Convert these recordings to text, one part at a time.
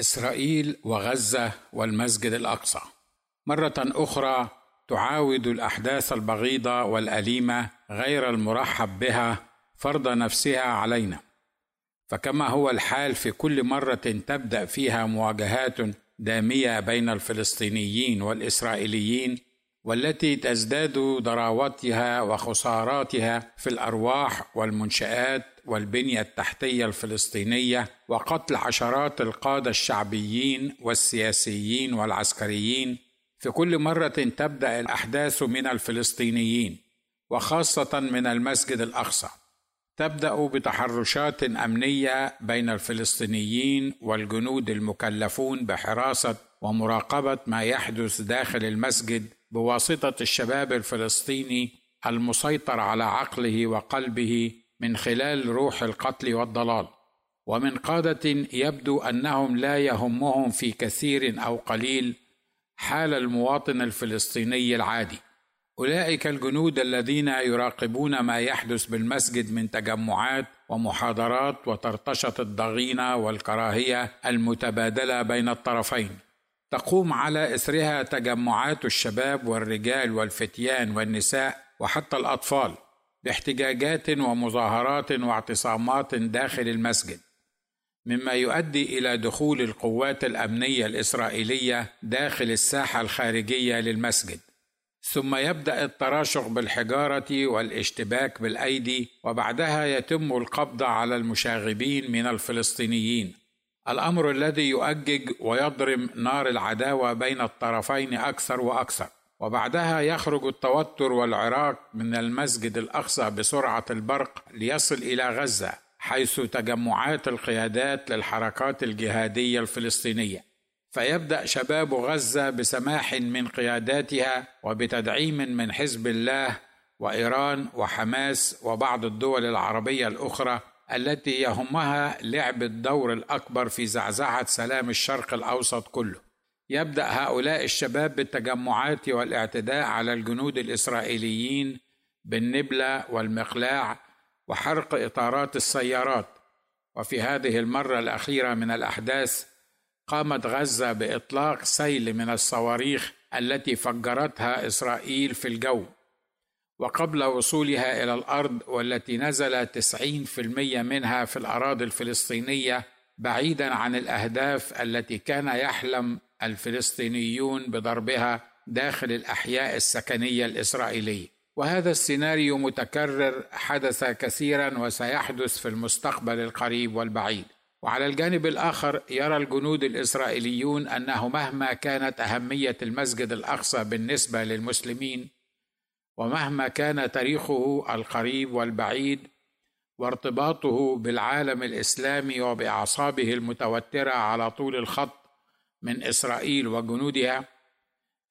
إسرائيل وغزة والمسجد الأقصى. مرة أخرى تعاود الأحداث البغيضة والأليمة غير المرحب بها فرض نفسها علينا. فكما هو الحال في كل مرة تبدأ فيها مواجهات دامية بين الفلسطينيين والإسرائيليين والتي تزداد ضراوتها وخساراتها في الأرواح والمنشآت والبنية التحتية الفلسطينية وقتل عشرات القادة الشعبيين والسياسيين والعسكريين. في كل مرة تبدأ الأحداث من الفلسطينيين وخاصة من المسجد الأقصى. تبدأ بتحرشات أمنية بين الفلسطينيين والجنود المكلفون بحراسة ومراقبة ما يحدث داخل المسجد بواسطة الشباب الفلسطيني المسيطر على عقله وقلبه من خلال روح القتل والضلال. ومن قادة يبدو أنهم لا يهمهم في كثير أو قليل حال المواطن الفلسطيني العادي. أولئك الجنود الذين يراقبون ما يحدث بالمسجد من تجمعات ومحاضرات وطرطشة الضغينة والكراهية المتبادلة بين الطرفين. تقوم على إثرها تجمعات الشباب والرجال والفتيان والنساء وحتى الأطفال. باحتجاجات ومظاهرات واعتصامات داخل المسجد مما يؤدي إلى دخول القوات الأمنية الإسرائيلية داخل الساحة الخارجية للمسجد. ثم يبدأ التراشق بالحجارة والاشتباك بالأيدي وبعدها يتم القبض على المشاغبين من الفلسطينيين. الأمر الذي يؤجج ويضرم نار العداوة بين الطرفين أكثر وأكثر. وبعدها يخرج التوتر والعراك من المسجد الأقصى بسرعة البرق ليصل إلى غزة حيث تجمعات القيادات للحركات الجهادية الفلسطينية. فيبدأ شباب غزة بسماح من قياداتها وبتدعيم من حزب الله وإيران وحماس وبعض الدول العربية الأخرى التي يهمها لعب الدور الأكبر في زعزعة سلام الشرق الأوسط كله. يبدأ هؤلاء الشباب بالتجمعات والاعتداء على الجنود الإسرائيليين بالنبلة والمقلاع وحرق إطارات السيارات. وفي هذه المرة الأخيرة من الأحداث قامت غزة بإطلاق سيل من الصواريخ التي فجرتها إسرائيل في الجو. وقبل وصولها إلى الأرض والتي نزل 90% منها في الأراضي الفلسطينية بعيدا عن الأهداف التي كان يحلم الفلسطينيون بضربها داخل الأحياء السكنية الإسرائيلية. وهذا السيناريو متكرر حدث كثيرا وسيحدث في المستقبل القريب والبعيد. وعلى الجانب الآخر يرى الجنود الإسرائيليون أنه مهما كانت أهمية المسجد الأقصى بالنسبة للمسلمين ومهما كان تاريخه القريب والبعيد وارتباطه بالعالم الإسلامي وبأعصابه المتوترة على طول الخط من إسرائيل وجنودها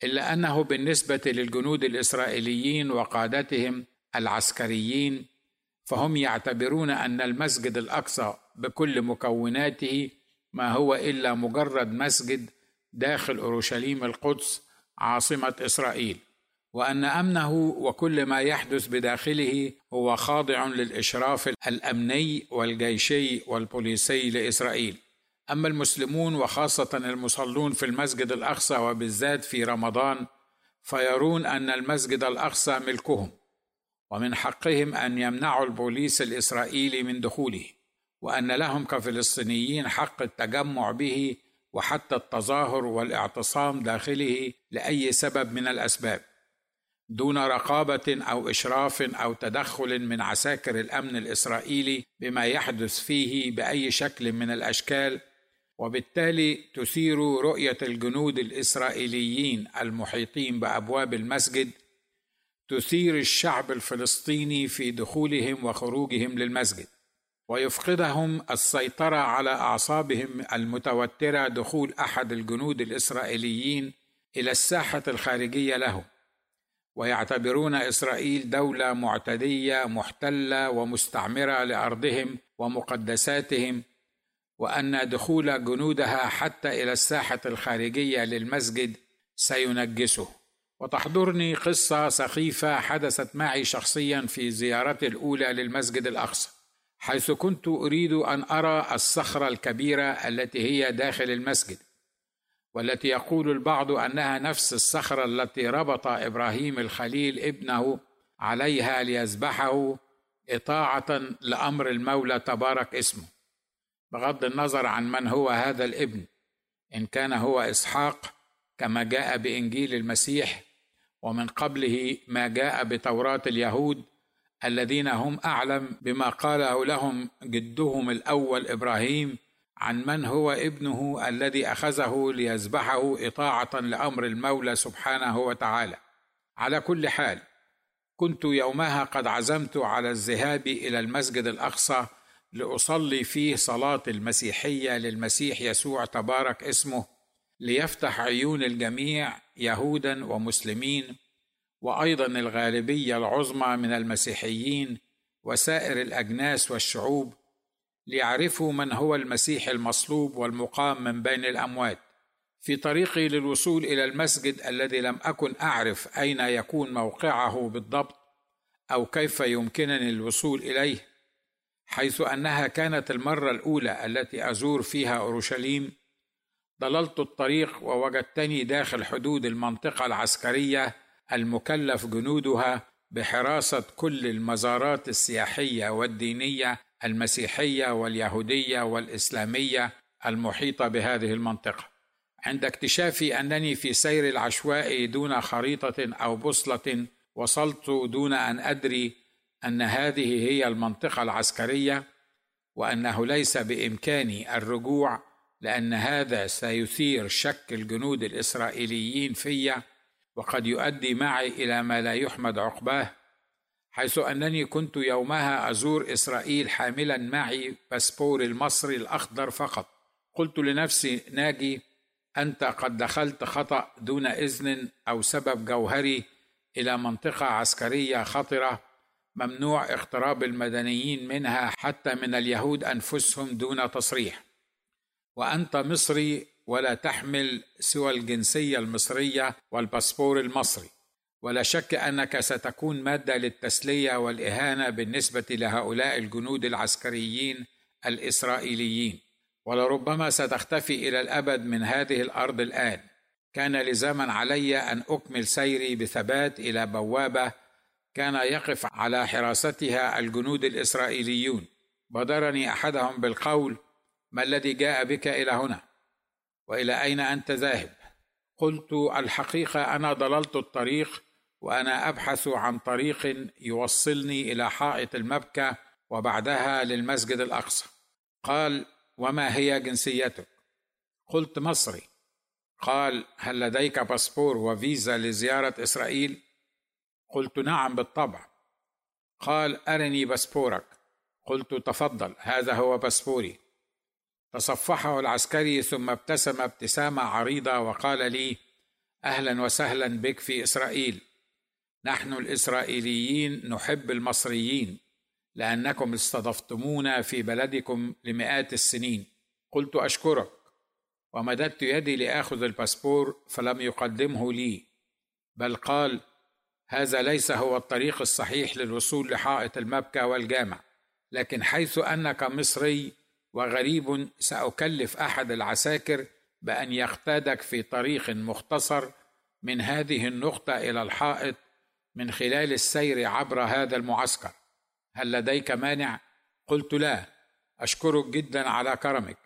إلا أنه بالنسبة للجنود الإسرائيليين وقادتهم العسكريين فهم يعتبرون أن المسجد الأقصى بكل مكوناته ما هو إلا مجرد مسجد داخل أورشليم القدس عاصمة إسرائيل وأن أمنه وكل ما يحدث بداخله هو خاضع للإشراف الأمني والجيشي والبوليسي لإسرائيل. أما المسلمون وخاصة المصلون في المسجد الأقصى وبالذات في رمضان فيرون أن المسجد الأقصى ملكهم ومن حقهم أن يمنعوا البوليس الإسرائيلي من دخوله وأن لهم كفلسطينيين حق التجمع به وحتى التظاهر والاعتصام داخله لأي سبب من الأسباب دون رقابة أو إشراف أو تدخل من عساكر الأمن الإسرائيلي بما يحدث فيه بأي شكل من الأشكال وبالتالي تثير رؤية الجنود الإسرائيليين المحيطين بأبواب المسجد تثير الشعب الفلسطيني في دخولهم وخروجهم للمسجد ويفقدهم السيطرة على أعصابهم المتوترة دخول أحد الجنود الإسرائيليين إلى الساحة الخارجية لهم. ويعتبرون إسرائيل دولة معتدية محتلة ومستعمرة لأرضهم ومقدساتهم وأن دخول جنودها حتى إلى الساحة الخارجية للمسجد سينجسه. وتحضرني قصة سخيفة حدثت معي شخصيا في زيارتي الأولى للمسجد الأقصى حيث كنت أريد أن أرى الصخرة الكبيرة التي هي داخل المسجد والتي يقول البعض أنها نفس الصخرة التي ربط إبراهيم الخليل ابنه عليها ليذبحه إطاعة لأمر المولى تبارك اسمه. بغض النظر عن من هو هذا الابن. إن كان هو إسحاق كما جاء بإنجيل المسيح ومن قبله ما جاء بتوراة اليهود الذين هم أعلم بما قاله لهم جدهم الأول إبراهيم عن من هو ابنه الذي أخذه ليذبحه إطاعة لأمر المولى سبحانه وتعالى. على كل حال كنت يومها قد عزمت على الذهاب إلى المسجد الأقصى لأصلي فيه صلاة المسيحية للمسيح يسوع تبارك اسمه ليفتح عيون الجميع يهودا ومسلمين وأيضا الغالبية العظمى من المسيحيين وسائر الأجناس والشعوب ليعرفوا من هو المسيح المصلوب والمقام من بين الأموات. في طريقي للوصول إلى المسجد الذي لم أكن أعرف أين يكون موقعه بالضبط أو كيف يمكنني الوصول إليه حيث أنها كانت المرة الأولى التي أزور فيها أورشليم ضللت الطريق ووجدتني داخل حدود المنطقة العسكرية المكلف جنودها بحراسة كل المزارات السياحية والدينية المسيحية واليهودية والإسلامية المحيطة بهذه المنطقة. عند اكتشافي أنني في سير العشوائي دون خريطة أو بوصلة وصلت دون أن أدري أن هذه هي المنطقة العسكرية وأنه ليس بامكاني الرجوع لأن هذا سيثير شك الجنود الإسرائيليين في وقد يؤدي معي إلى ما لا يحمد عقباه حيث أنني كنت يومها أزور إسرائيل حاملا معي باسبور المصري الأخضر فقط. قلت لنفسي ناجي أنت قد دخلت خطأ دون إذن أو سبب جوهري إلى منطقة عسكرية خطرة ممنوع اقتراب المدنيين منها حتى من اليهود أنفسهم دون تصريح. وأنت مصري ولا تحمل سوى الجنسية المصرية والباسبور المصري. ولا شك أنك ستكون مادة للتسلية والإهانة بالنسبة لهؤلاء الجنود العسكريين الإسرائيليين. ولربما ستختفي إلى الأبد من هذه الأرض الآن. كان لزاما علي أن أكمل سيري بثبات إلى بوابة كان يقف على حراستها الجنود الإسرائيليون. بادرني أحدهم بالقول ما الذي جاء بك إلى هنا؟ وإلى أين أنت ذاهب؟ قلت الحقيقة أنا ضللت الطريق وأنا أبحث عن طريق يوصلني إلى حائط المبكى وبعدها للمسجد الأقصى. قال وما هي جنسيتك؟ قلت مصري. قال هل لديك باسبور وفيزا لزيارة إسرائيل؟ قلت نعم بالطبع. قال أرني باسبورك. قلت تفضل هذا هو باسبوري. تصفحه العسكري ثم ابتسم ابتسامة عريضة وقال لي أهلا وسهلا بك في إسرائيل. نحن الإسرائيليين نحب المصريين لأنكم استضفتمونا في بلدكم لمئات السنين. قلت أشكرك. ومددت يدي لآخذ الباسبور فلم يقدمه لي. بل قال هذا ليس هو الطريق الصحيح للوصول لحائط المبكى والجامع لكن حيث أنك مصري وغريب سأكلف أحد العساكر بأن يقتادك في طريق مختصر من هذه النقطة إلى الحائط من خلال السير عبر هذا المعسكر. هل لديك مانع؟ قلت لا أشكرك جدا على كرمك.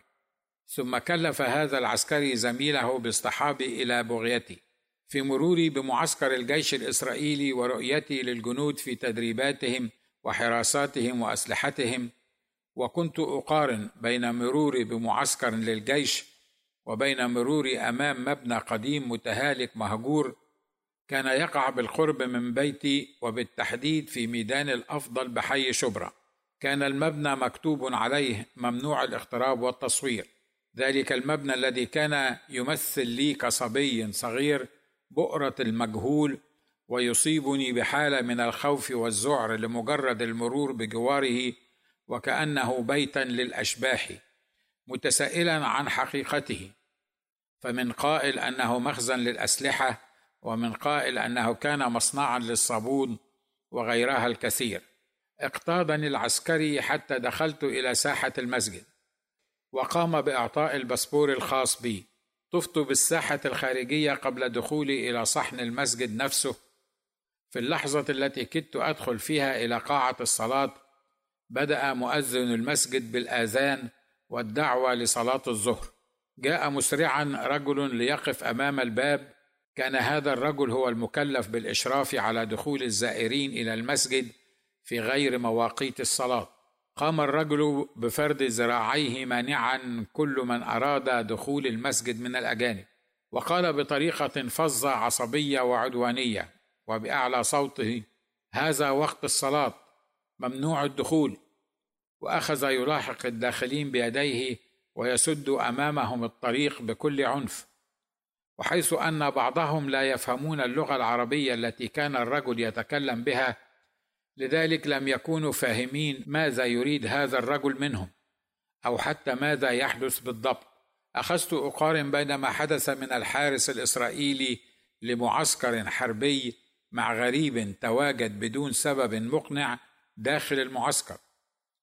ثم كلف هذا العسكري زميله باصطحابي إلى بغيتي. في مروري بمعسكر الجيش الإسرائيلي ورؤيتي للجنود في تدريباتهم وحراساتهم وأسلحتهم وكنت أقارن بين مروري بمعسكر للجيش وبين مروري أمام مبنى قديم متهالك مهجور كان يقع بالقرب من بيتي وبالتحديد في ميدان الأفضل بحي شبرا. كان المبنى مكتوب عليه ممنوع الاقتراب والتصوير. ذلك المبنى الذي كان يمثل لي كصبي صغير بؤرة المجهول ويصيبني بحالة من الخوف والذعر لمجرد المرور بجواره وكأنه بيتا للأشباح متسائلا عن حقيقته. فمن قائل أنه مخزن للأسلحة ومن قائل أنه كان مصنعا للصابون وغيرها الكثير. اقتادني العسكري حتى دخلت إلى ساحة المسجد وقام بإعطاء الباسبور الخاص بي. طفت بالساحة الخارجية قبل دخولي إلى صحن المسجد نفسه في اللحظة التي كدت أدخل فيها إلى قاعة الصلاة بدأ مؤذن المسجد بالآذان والدعوة لصلاة الظهر. جاء مسرعا رجل ليقف أمام الباب. كان هذا الرجل هو المكلف بالإشراف على دخول الزائرين إلى المسجد في غير مواقيت الصلاة. قام الرجل بفرد ذراعيه مانعا كل من أراد دخول المسجد من الأجانب وقال بطريقة فظة عصبية وعدوانية وبأعلى صوته هذا وقت الصلاة ممنوع الدخول. وأخذ يلاحق الداخلين بيديه ويسد أمامهم الطريق بكل عنف وحيث أن بعضهم لا يفهمون اللغة العربية التي كان الرجل يتكلم بها لذلك لم يكونوا فاهمين ماذا يريد هذا الرجل منهم أو حتى ماذا يحدث بالضبط. أخذت أقارن بين ما حدث من الحارس الإسرائيلي لمعسكر حربي مع غريب تواجد بدون سبب مقنع داخل المعسكر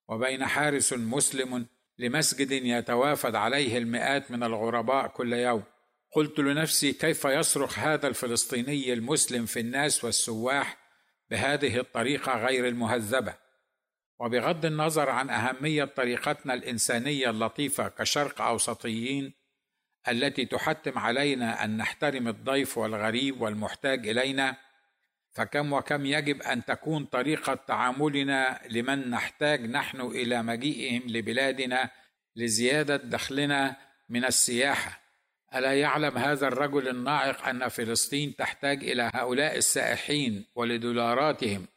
وبين حارس مسلم لمسجد يتوافد عليه المئات من الغرباء كل يوم. قلت لنفسي كيف يصرخ هذا الفلسطيني المسلم في الناس والسواح بهذه الطريقة غير المهذبة. وبغض النظر عن أهمية طريقتنا الإنسانية اللطيفة كشرق أوسطيين التي تحتم علينا أن نحترم الضيف والغريب والمحتاج إلينا فكم وكم يجب أن تكون طريقة تعاملنا لمن نحتاج نحن إلى مجيئهم لبلادنا لزيادة دخلنا من السياحة. ألا يعلم هذا الرجل الناعق أن فلسطين تحتاج إلى هؤلاء السائحين ولدولاراتهم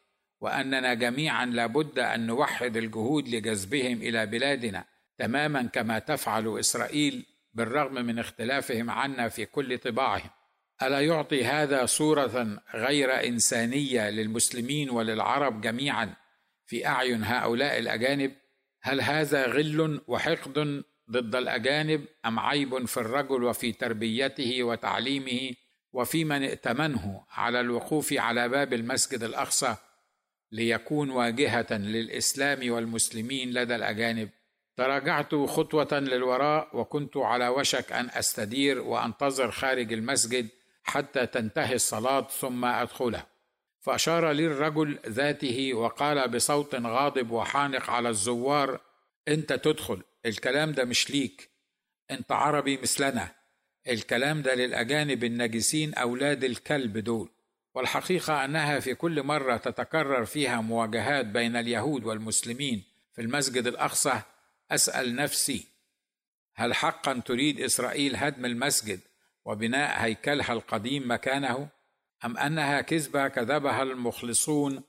وأننا جميعا لابد أن نوحد الجهود لجذبهم إلى بلادنا تماما كما تفعل إسرائيل بالرغم من اختلافهم عنا في كل طباعهم. ألا يعطي هذا صورة غير إنسانية للمسلمين وللعرب جميعا في أعين هؤلاء الأجانب؟ هل هذا غل وحقد ضد الأجانب أم عيب في الرجل وفي تربيته وتعليمه وفي من ائتمنه على الوقوف على باب المسجد الأقصى ليكون واجهة للإسلام والمسلمين لدى الأجانب؟ تراجعت خطوة للوراء وكنت على وشك أن أستدير وأنتظر خارج المسجد حتى تنتهي الصلاة ثم ادخله فأشار لي الرجل ذاته وقال بصوت غاضب وحانق على الزوار أنت تدخل. الكلام ده مش ليك. انت عربي مثلنا. الكلام ده للأجانب النجسين أولاد الكلب دول. والحقيقة أنها في كل مرة تتكرر فيها مواجهات بين اليهود والمسلمين في المسجد الأقصى أسأل نفسي هل حقا تريد إسرائيل هدم المسجد وبناء هيكلها القديم مكانه؟ أم أنها كذبة كذبها المخلصون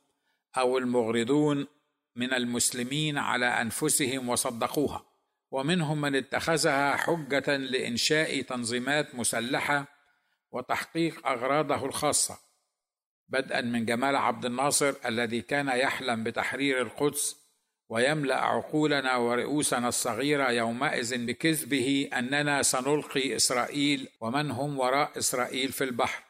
أو المغرضون من المسلمين على أنفسهم وصدقوها؟ ومنهم من اتخذها حجة لإنشاء تنظيمات مسلحة وتحقيق أغراضه الخاصة بدءا من جمال عبد الناصر الذي كان يحلم بتحرير القدس ويملأ عقولنا ورؤوسنا الصغيرة يومئذ بكذبه أننا سنلقي إسرائيل ومن هم وراء إسرائيل في البحر.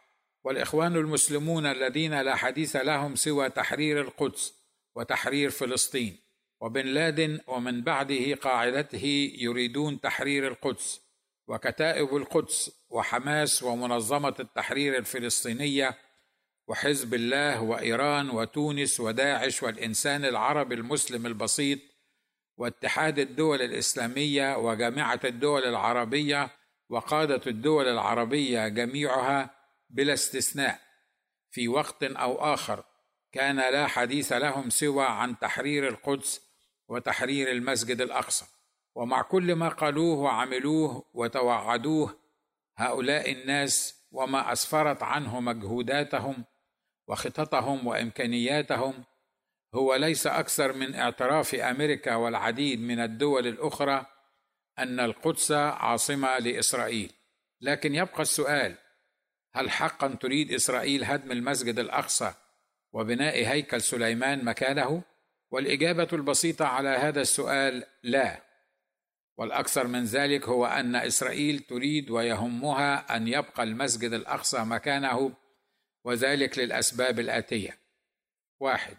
والإخوان المسلمون الذين لا حديث لهم سوى تحرير القدس وتحرير فلسطين. وبن لادن ومن بعده قاعدته يريدون تحرير القدس وكتائب القدس وحماس ومنظمة التحرير الفلسطينية وحزب الله وإيران وتونس وداعش والإنسان العربي المسلم البسيط واتحاد الدول الإسلامية وجامعة الدول العربية وقادة الدول العربية جميعها بلا استثناء. في وقت أو آخر كان لا حديث لهم سوى عن تحرير القدس وتحرير المسجد الأقصى. ومع كل ما قالوه وعملوه وتوعدوه هؤلاء الناس وما أسفرت عنه مجهوداتهم وخططهم وإمكانياتهم هو ليس أكثر من اعتراف أمريكا والعديد من الدول الأخرى أن القدس عاصمة لإسرائيل. لكن يبقى السؤال هل حقا تريد إسرائيل هدم المسجد الأقصى وبناء هيكل سليمان مكانه؟ والإجابة البسيطة على هذا السؤال لا. والأكثر من ذلك هو أن إسرائيل تريد ويهمها أن يبقى المسجد الأقصى مكانه وذلك للأسباب الآتية. واحد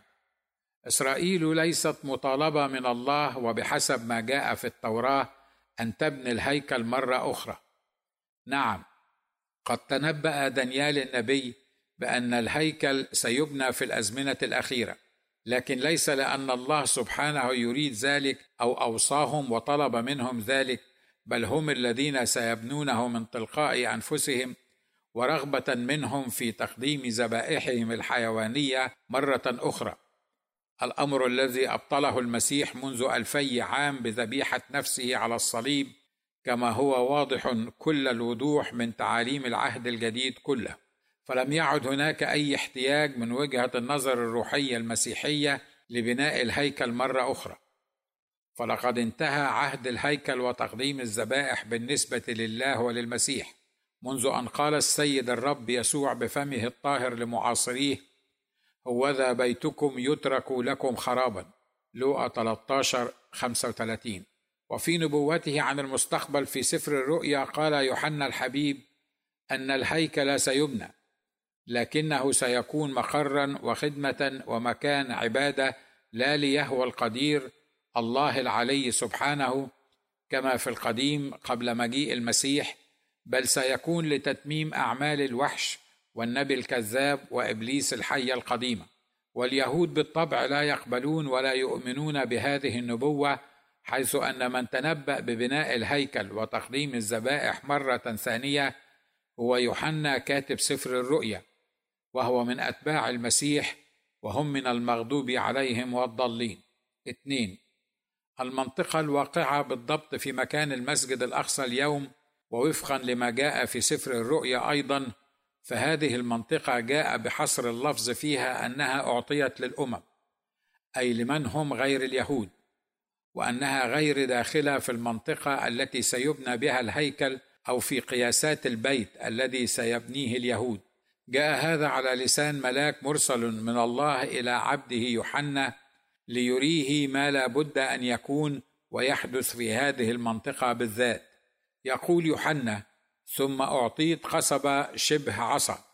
إسرائيل ليست مطالبة من الله وبحسب ما جاء في التوراة أن تبني الهيكل مرة أخرى. نعم قد تنبأ دانيال النبي بأن الهيكل سيبنى في الأزمنة الأخيرة. لكن ليس لأن الله سبحانه يريد ذلك أو أوصاهم وطلب منهم ذلك بل هم الذين سيبنونه من تلقاء أنفسهم ورغبة منهم في تقديم ذبائحهم الحيوانية مرة أخرى. الأمر الذي أبطله المسيح منذ ألفي عام بذبيحة نفسه على الصليب كما هو واضح كل الوضوح من تعاليم العهد الجديد كله. فلم يعد هناك أي احتياج من وجهة النظر الروحية المسيحية لبناء الهيكل مرة أخرى. فلقد انتهى عهد الهيكل وتقديم الذبائح بالنسبة لله وللمسيح منذ أن قال السيد الرب يسوع بفمه الطاهر لمعاصريه هوذا بيتكم يترك لكم خرابا. لوقا 13 35 وفي نبوته عن المستقبل في سفر الرؤيا قال يوحنا الحبيب أن الهيكل سيبنى. لكنه سيكون مقرا وخدمة ومكان عبادة لا ليهوى القدير الله العلي سبحانه كما في القديم قبل مجيء المسيح بل سيكون لتتميم أعمال الوحش والنبي الكذاب وإبليس الحيه القديمه واليهود بالطبع لا يقبلون ولا يؤمنون بهذه النبوة حيث أن من تنبأ ببناء الهيكل وتقديم الذبائح مرة ثانية هو يوحنا كاتب سفر الرؤيا. وهو من أتباع المسيح وهم من المغضوب عليهم والضالين. اثنين المنطقة الواقعة بالضبط في مكان المسجد الأقصى اليوم ووفقا لما جاء في سفر الرؤيا أيضا فهذه المنطقة جاء بحصر اللفظ فيها أنها أعطيت للأمم أي لمن هم غير اليهود وأنها غير داخلة في المنطقة التي سيبنى بها الهيكل أو في قياسات البيت الذي سيبنيه اليهود. جاء هذا على لسان ملاك مرسل من الله إلى عبده يوحنا ليريه ما لا بد أن يكون ويحدث في هذه المنطقة بالذات. يقول يوحنا ثم أعطيت قصبه شبه عصا.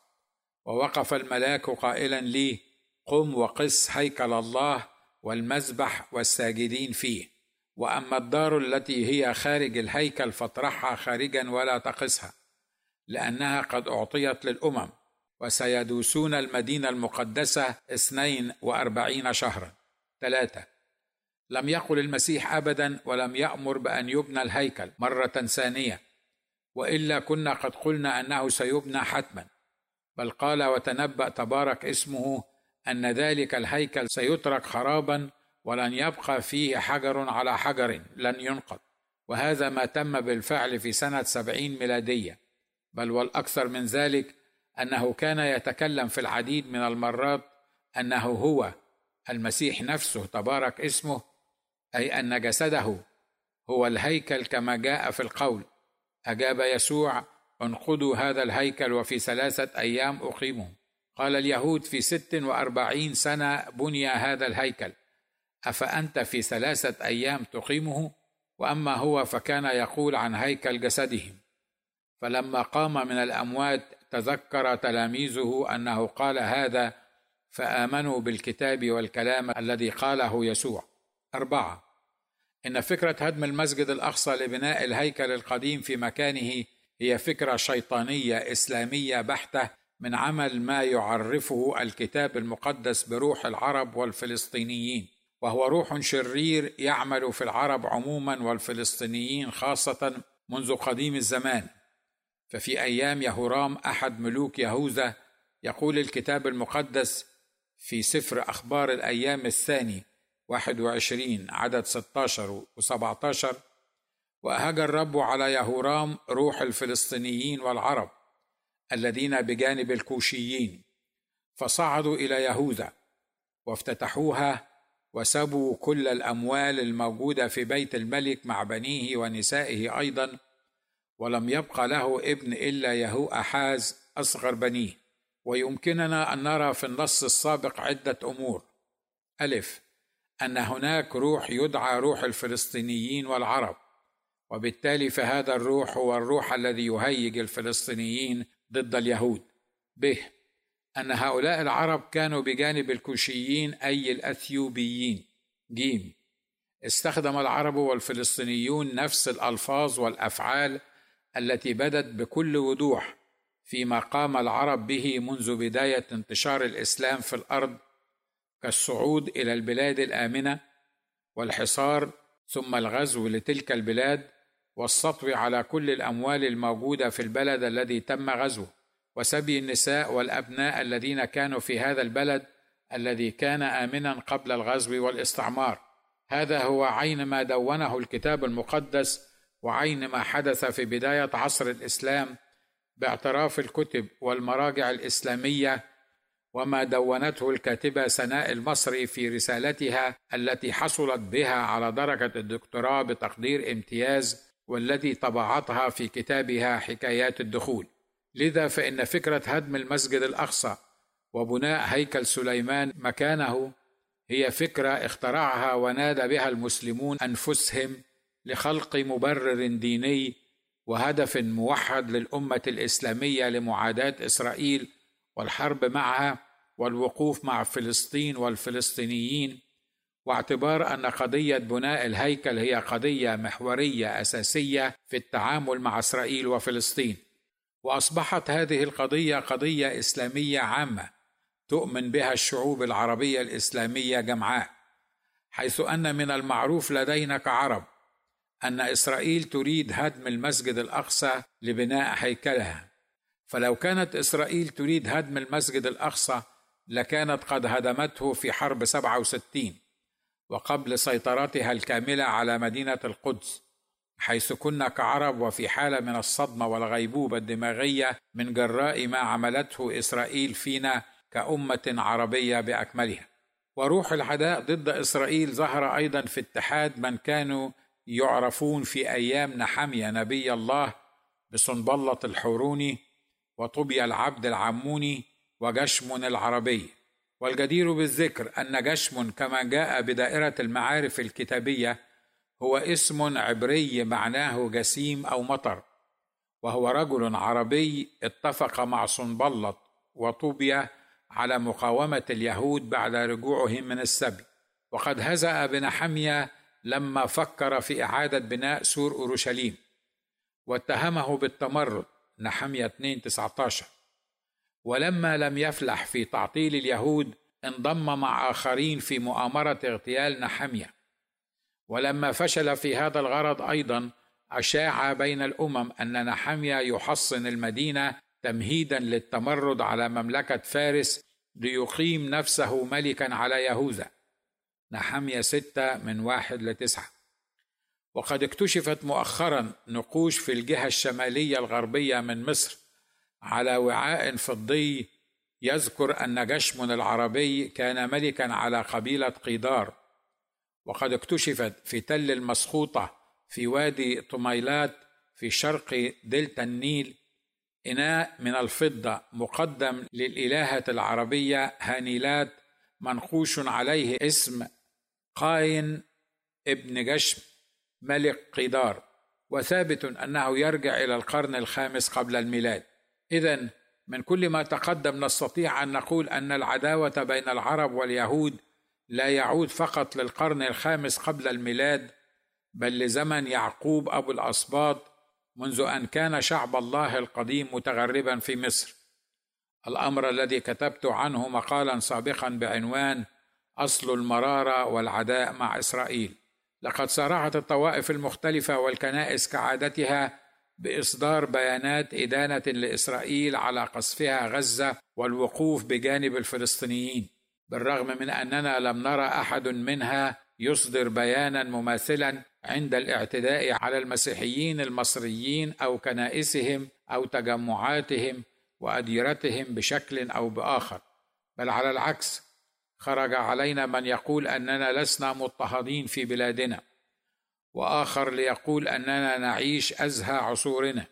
ووقف الملاك قائلا لي قم وقس هيكل الله والمذبح والساجدين فيه. وأما الدار التي هي خارج الهيكل فاطرحها خارجا ولا تقسها لأنها قد أعطيت للأمم. وسيدوسون المدينة المقدسة اثنين وأربعين شهرا. ثلاثة. لم يقل المسيح ابدا ولم يأمر بأن يبنى الهيكل مرة ثانية وإلا كنا قد قلنا أنه سيبنى حتما. بل قال وتنبأ تبارك اسمه أن ذلك الهيكل سيترك خرابا ولن يبقى فيه حجر على حجر لن ينقض. وهذا ما تم بالفعل في سنة سبعين ميلادية. بل والأكثر من ذلك أنه كان يتكلم في العديد من المرات أنه هو المسيح نفسه تبارك اسمه أي أن جسده هو الهيكل كما جاء في القول. أجاب يسوع انقضوا هذا الهيكل وفي ثلاثة أيام أقيمه. قال اليهود في ست وأربعين سنة بني هذا الهيكل. أفأنت في ثلاثة أيام تقيمه؟ وأما هو فكان يقول عن هيكل جسدهم. فلما قام من الأموات تذكر تلاميذه أنه قال هذا فآمنوا بالكتاب والكلام الذي قاله يسوع. أربعة إن فكرة هدم المسجد الأقصى لبناء الهيكل القديم في مكانه هي فكرة شيطانية إسلامية بحتة من عمل ما يعرفه الكتاب المقدس بروح العرب والفلسطينيين وهو روح شرير يعمل في العرب عموما والفلسطينيين خاصة منذ قديم الزمان. ففي أيام يهورام أحد ملوك يهوذا يقول الكتاب المقدس في سفر أخبار الأيام الثاني 21 عدد 16 و17 واهج الرب على يهورام روح الفلسطينيين والعرب الذين بجانب الكوشيين فصعدوا إلى يهوذا وافتتحوها وسبوا كل الأموال الموجودة في بيت الملك مع بنيه ونسائه أيضا ولم يبق له ابن إلا يهو أحاز أصغر بنيه. ويمكننا أن نرى في النص السابق عدة أمور. ألف أن هناك روح يدعى روح الفلسطينيين والعرب. وبالتالي فهذا الروح هو الروح الذي يهيج الفلسطينيين ضد اليهود. ب أن هؤلاء العرب كانوا بجانب الكوشيين أي الأثيوبيين. جيم استخدم العرب والفلسطينيون نفس الألفاظ والأفعال التي بدت بكل وضوح فيما قام العرب به منذ بداية انتشار الإسلام في الأرض كالصعود إلى البلاد الآمنة والحصار ثم الغزو لتلك البلاد والسطو على كل الأموال الموجودة في البلد الذي تم غزوه وسبي النساء والأبناء الذين كانوا في هذا البلد الذي كان آمنا قبل الغزو والإستعمار. هذا هو عين ما دونه الكتاب المقدس وعين ما حدث في بداية عصر الإسلام باعتراف الكتب والمراجع الإسلامية وما دونته الكاتبة سناء المصري في رسالتها التي حصلت بها على درجة الدكتوراه بتقدير امتياز والتي طبعتها في كتابها حكايات الدخول. لذا فإن فكرة هدم المسجد الأقصى وبناء هيكل سليمان مكانه هي فكرة اخترعها ونادى بها المسلمون أنفسهم لخلق مبرر ديني وهدف موحد للأمة الإسلامية لمعاداة إسرائيل والحرب معها والوقوف مع فلسطين والفلسطينيين واعتبار أن قضية بناء الهيكل هي قضية محورية أساسية في التعامل مع إسرائيل وفلسطين. وأصبحت هذه القضية قضية إسلامية عامة تؤمن بها الشعوب العربية الإسلامية جمعاء حيث أن من المعروف لدينا كعرب أن إسرائيل تريد هدم المسجد الأقصى لبناء هيكلها. فلو كانت إسرائيل تريد هدم المسجد الأقصى لكانت قد هدمته في حرب 67 وقبل سيطرتها الكاملة على مدينة القدس حيث كنا كعرب وفي حالة من الصدمة والغيبوبة الدماغية من جراء ما عملته إسرائيل فينا كأمة عربية بأكملها. وروح العداء ضد إسرائيل ظهر أيضا في اتحاد من كانوا يعرفون في أيام نحمية نبي الله بصنبلة الحوروني وطوبيا العبد العموني وجشم العربي. والجدير بالذكر أن جشم كما جاء بدائرة المعارف الكتابية هو اسم عبري معناه جسيم أو مطر وهو رجل عربي اتفق مع صنبلط وطوبيا على مقاومة اليهود بعد رجوعهم من السبي. وقد هزأ بنحمية لما فكر في إعادة بناء سور أورشليم واتهمه بالتمرد نحمية 2 19 ولما لم يفلح في تعطيل اليهود انضم مع آخرين في مؤامرة اغتيال نحمية. ولما فشل في هذا الغرض أيضا أشاع بين الأمم أن نحمية يحصن المدينة تمهيدا للتمرد على مملكة فارس ليقيم نفسه ملكا على يهوذا. نحمية ستة من واحد لتسعة. وقد اكتشفت مؤخرا نقوش في الجهة الشمالية الغربية من مصر على وعاء فضي يذكر أن جشم العربي كان ملكا على قبيلة قيدار. وقد اكتشفت في تل المسخوطة في وادي طميلات في شرق دلتا النيل إناء من الفضة مقدم للإلهة العربية هانيلات منقوش عليه اسم قاين ابن جشم ملك قيدار وثابت أنه يرجع إلى القرن الخامس قبل الميلاد. اذا من كل ما تقدم نستطيع أن نقول أن العداوة بين العرب واليهود لا يعود فقط للقرن الخامس قبل الميلاد بل لزمن يعقوب أبو الاسباط منذ أن كان شعب الله القديم متغربا في مصر. الأمر الذي كتبت عنه مقالا سابقا بعنوان أصل المرارة والعداء مع إسرائيل. لقد صارعت الطوائف المختلفة والكنائس كعادتها بإصدار بيانات إدانة لإسرائيل على قصفها غزة والوقوف بجانب الفلسطينيين بالرغم من أننا لم نرى أحد منها يصدر بيانا مماثلا عند الاعتداء على المسيحيين المصريين أو كنائسهم أو تجمعاتهم وأديرتهم بشكل أو بآخر. بل على العكس خرج علينا من يقول أننا لسنا مضطهدين في بلادنا وآخر ليقول أننا نعيش أزهى عصورنا.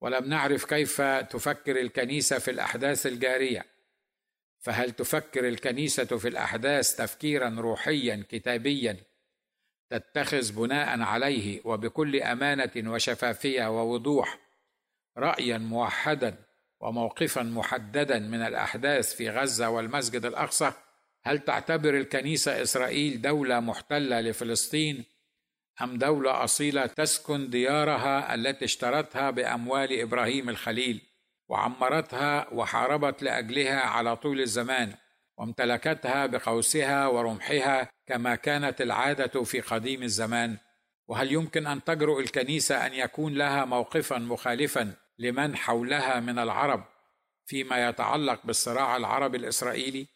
ولم نعرف كيف تفكر الكنيسة في الأحداث الجارية. فهل تفكر الكنيسة في الأحداث تفكيرا روحيا كتابيا؟ تتخذ بناء عليه وبكل أمانة وشفافية ووضوح رايا موحدا وموقفا محددا من الأحداث في غزة والمسجد الأقصى هل تعتبر الكنيسة إسرائيل دولة محتلة لفلسطين أم دولة أصيلة تسكن ديارها التي اشترتها بأموال إبراهيم الخليل وعمرتها وحاربت لأجلها على طول الزمان وامتلكتها بقوسها ورمحها كما كانت العادة في قديم الزمان؟ وهل يمكن أن تجرؤ الكنيسة أن يكون لها موقفا مخالفا لمن حولها من العرب فيما يتعلق بالصراع العربي الإسرائيلي؟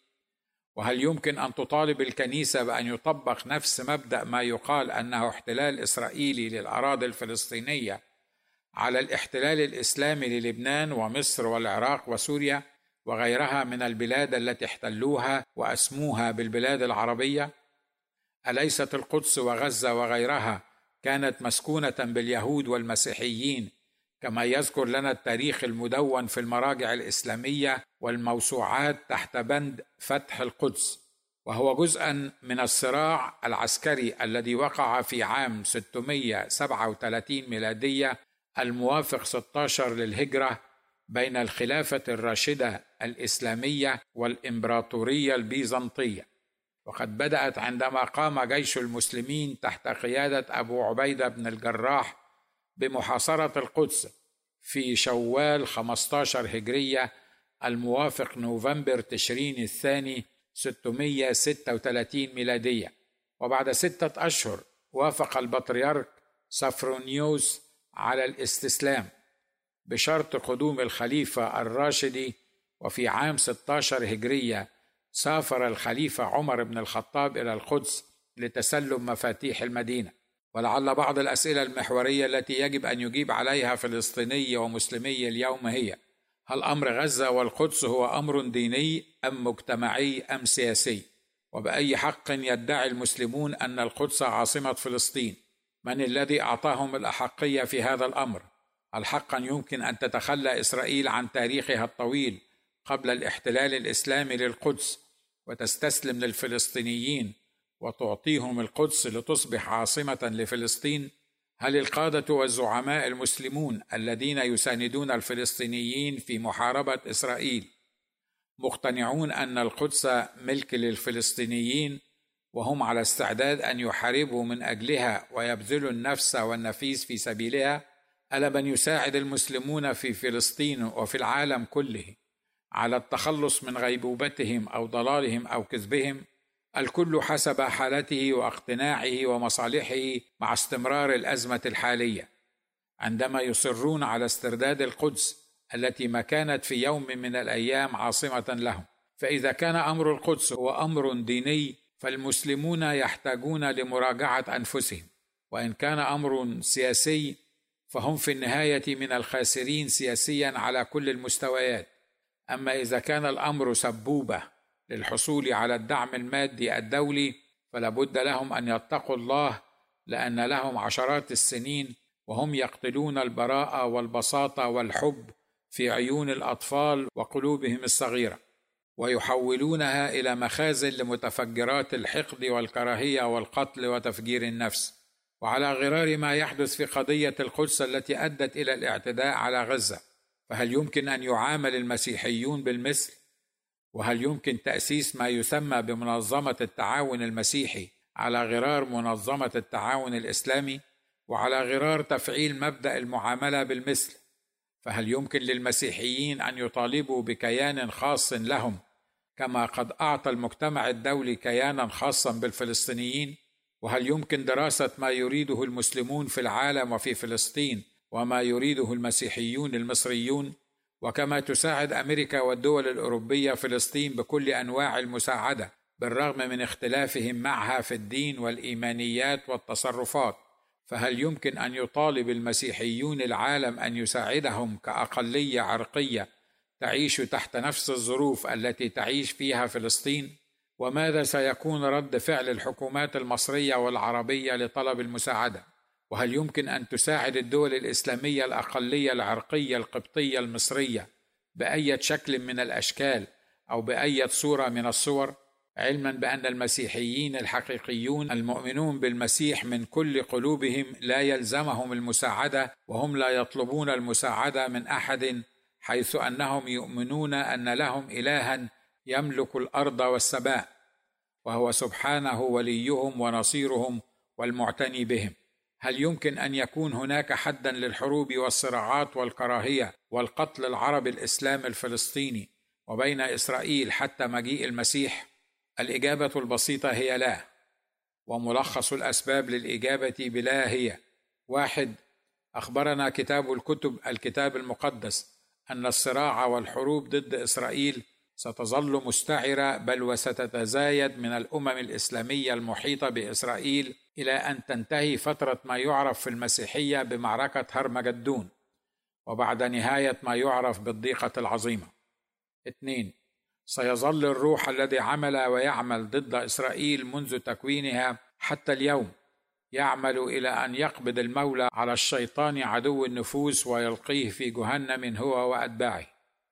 وهل يمكن أن تطالب الكنيسة بأن يطبق نفس مبدأ ما يقال أنه احتلال إسرائيلي للأراضي الفلسطينية على الاحتلال الإسلامي للبنان ومصر والعراق وسوريا وغيرها من البلاد التي احتلوها وأسموها بالبلاد العربية؟ أليست القدس وغزة وغيرها كانت مسكونة باليهود والمسيحيين كما يذكر لنا التاريخ المدون في المراجع الإسلامية والموسوعات تحت بند فتح القدس وهو جزءا من الصراع العسكري الذي وقع في عام 637 ميلادية الموافق 16 للهجرة بين الخلافة الراشدة الإسلامية والإمبراطورية البيزنطية. وقد بدأت عندما قام جيش المسلمين تحت قيادة أبو عبيدة بن الجراح بمحاصرة القدس في شوال 15 هجرية الموافق نوفمبر تشرين الثاني 636 ميلادية. وبعد ستة أشهر وافق البطريرك سفرونيوس على الاستسلام بشرط قدوم الخليفة الراشدي. وفي عام 16 هجرية سافر الخليفة عمر بن الخطاب إلى القدس لتسلم مفاتيح المدينة. ولعل بعض الأسئلة المحورية التي يجب أن يجيب عليها فلسطيني ومسلمي اليوم هي هل أمر غزة والقدس هو أمر ديني أم مجتمعي أم سياسي؟ وبأي حق يدعي المسلمون أن القدس عاصمة فلسطين؟ من الذي أعطاهم الأحقية في هذا الأمر؟ هل حقا يمكن أن تتخلى إسرائيل عن تاريخها الطويل قبل الاحتلال الإسلامي للقدس وتستسلم للفلسطينيين وتعطيهم القدس لتصبح عاصمة لفلسطين؟ هل القادة والزعماء المسلمون الذين يساندون الفلسطينيين في محاربة إسرائيل مقتنعون أن القدس ملك للفلسطينيين وهم على استعداد أن يحاربوا من أجلها ويبذلوا النفس والنفيس في سبيلها الا من يساعد المسلمون في فلسطين وفي العالم كله على التخلص من غيبوبتهم أو ضلالهم أو كذبهم؟ الكل حسب حالته واقتناعه ومصالحه مع استمرار الأزمة الحالية. عندما يصرون على استرداد القدس التي ما كانت في يوم من الأيام عاصمة لهم. فإذا كان أمر القدس هو أمر ديني فالمسلمون يحتاجون لمراجعة أنفسهم. وإن كان أمر سياسي فهم في النهاية من الخاسرين سياسيا على كل المستويات. أما إذا كان الأمر سبوبة للحصول على الدعم المادي الدولي فلا بد لهم أن يتقوا الله لأن لهم عشرات السنين وهم يقتلون البراءه والبساطه والحب في عيون الأطفال وقلوبهم الصغيرة ويحولونها إلى مخازن لمتفجرات الحقد والكراهية والقتل وتفجير النفس. وعلى غرار ما يحدث في قضية القدس التي أدت إلى الاعتداء على غزة فهل يمكن أن يعامل المسيحيون بالمثل؟ وهل يمكن تأسيس ما يسمى بمنظمة التعاون المسيحي على غرار منظمة التعاون الإسلامي وعلى غرار تفعيل مبدأ المعاملة بالمثل؟ فهل يمكن للمسيحيين أن يطالبوا بكيان خاص لهم كما قد أعطى المجتمع الدولي كيانا خاصا بالفلسطينيين؟ وهل يمكن دراسة ما يريده المسلمون في العالم وفي فلسطين وما يريده المسيحيون المصريون وكما تساعد أمريكا والدول الأوروبية فلسطين بكل أنواع المساعدة بالرغم من اختلافهم معها في الدين والإيمانيات والتصرفات. فهل يمكن أن يطالب المسيحيون العالم أن يساعدهم كأقلية عرقية تعيش تحت نفس الظروف التي تعيش فيها فلسطين؟ وماذا سيكون رد فعل الحكومات المصرية والعربية لطلب المساعدة؟ وهل يمكن أن تساعد الدول الإسلامية الأقلية العرقية القبطية المصرية بأي شكل من الأشكال أو بأي صورة من الصور؟ علما بأن المسيحيين الحقيقيون المؤمنون بالمسيح من كل قلوبهم لا يلزمهم المساعدة وهم لا يطلبون المساعدة من أحد حيث أنهم يؤمنون أن لهم الها يملك الأرض والسماء وهو سبحانه وليهم ونصيرهم والمعتني بهم. هل يمكن أن يكون هناك حدا للحروب والصراعات والكراهية والقتل العربي الاسلامي الفلسطيني وبين إسرائيل حتى مجيء المسيح؟ الإجابة البسيطة هي لا وملخص الأسباب للإجابة بلا هي. واحد أخبرنا كتاب الكتب الكتاب المقدس أن الصراع والحروب ضد إسرائيل ستظل مستعرة بل وستتزايد من الأمم الإسلامية المحيطة بإسرائيل إلى أن تنتهي فترة ما يعرف في المسيحية بمعركة هرمجدون وبعد نهاية ما يعرف بالضيقة العظيمة. اثنين سيظل الروح الذي عمل ويعمل ضد إسرائيل منذ تكوينها حتى اليوم يعمل إلى أن يقبض المولى على الشيطان عدو النفوس ويلقيه في جهنم هو وأتباعه.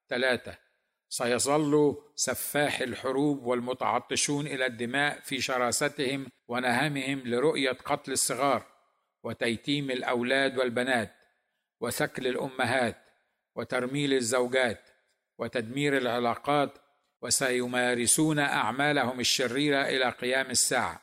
ثلاثة سيظل سفاح الحروب والمتعطشون إلى الدماء في شراستهم ونهمهم لرؤية قتل الصغار وتيتيم الأولاد والبنات وثكل الأمهات وترميل الزوجات وتدمير العلاقات وسيمارسون أعمالهم الشريرة إلى قيام الساعة.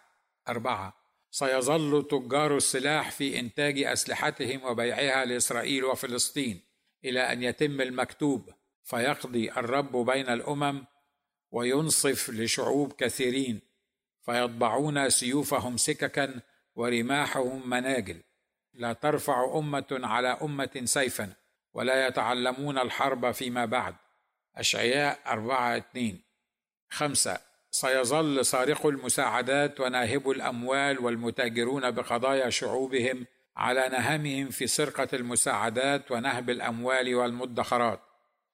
أربعة. سيظل تجار السلاح في إنتاج أسلحتهم وبيعها لإسرائيل وفلسطين إلى أن يتم المكتوب فيقضي الرب بين الأمم وينصف لشعوب كثيرين فيطبعون سيوفهم سككا ورماحهم مناجل. لا ترفع أمة على أمة سيفا ولا يتعلمون الحرب فيما بعد. أشعياء أربعة اثنين. خمسة. سيظل سارق المساعدات وناهب الأموال والمتاجرون بقضايا شعوبهم على نهمهم في سرقة المساعدات ونهب الأموال والمدخرات.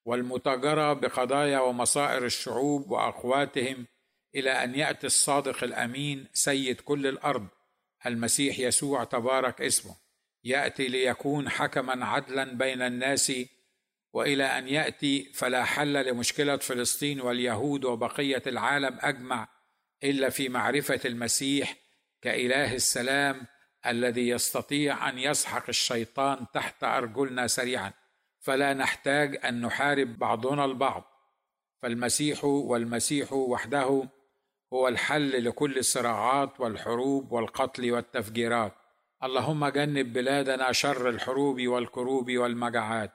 والمتاجرة بقضايا ومصائر الشعوب وأقواتهم إلى أن يأتي الصادق الأمين سيد كل الأرض المسيح يسوع تبارك اسمه. يأتي ليكون حكما عدلا بين الناس وإلى أن يأتي فلا حل لمشكلة فلسطين واليهود وبقية العالم أجمع إلا في معرفة المسيح كإله السلام الذي يستطيع أن يسحق الشيطان تحت أرجلنا سريعا. فلا نحتاج أن نحارب بعضنا البعض. فالمسيح والمسيح وحده هو الحل لكل الصراعات والحروب والقتل والتفجيرات. اللهم جنب بلادنا شر الحروب والكروب والمجاعات.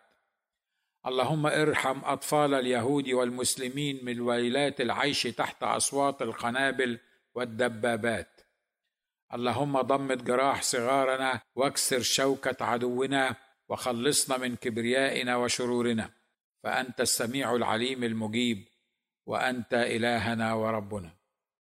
اللهم ارحم أطفال اليهود والمسلمين من ويلات العيش تحت أصوات القنابل والدبابات. اللهم ضمد جراح صغارنا واكسر شوكة عدونا وخلصنا من كبريائنا وشرورنا فأنت السميع العليم المجيب وأنت إلهنا وربنا.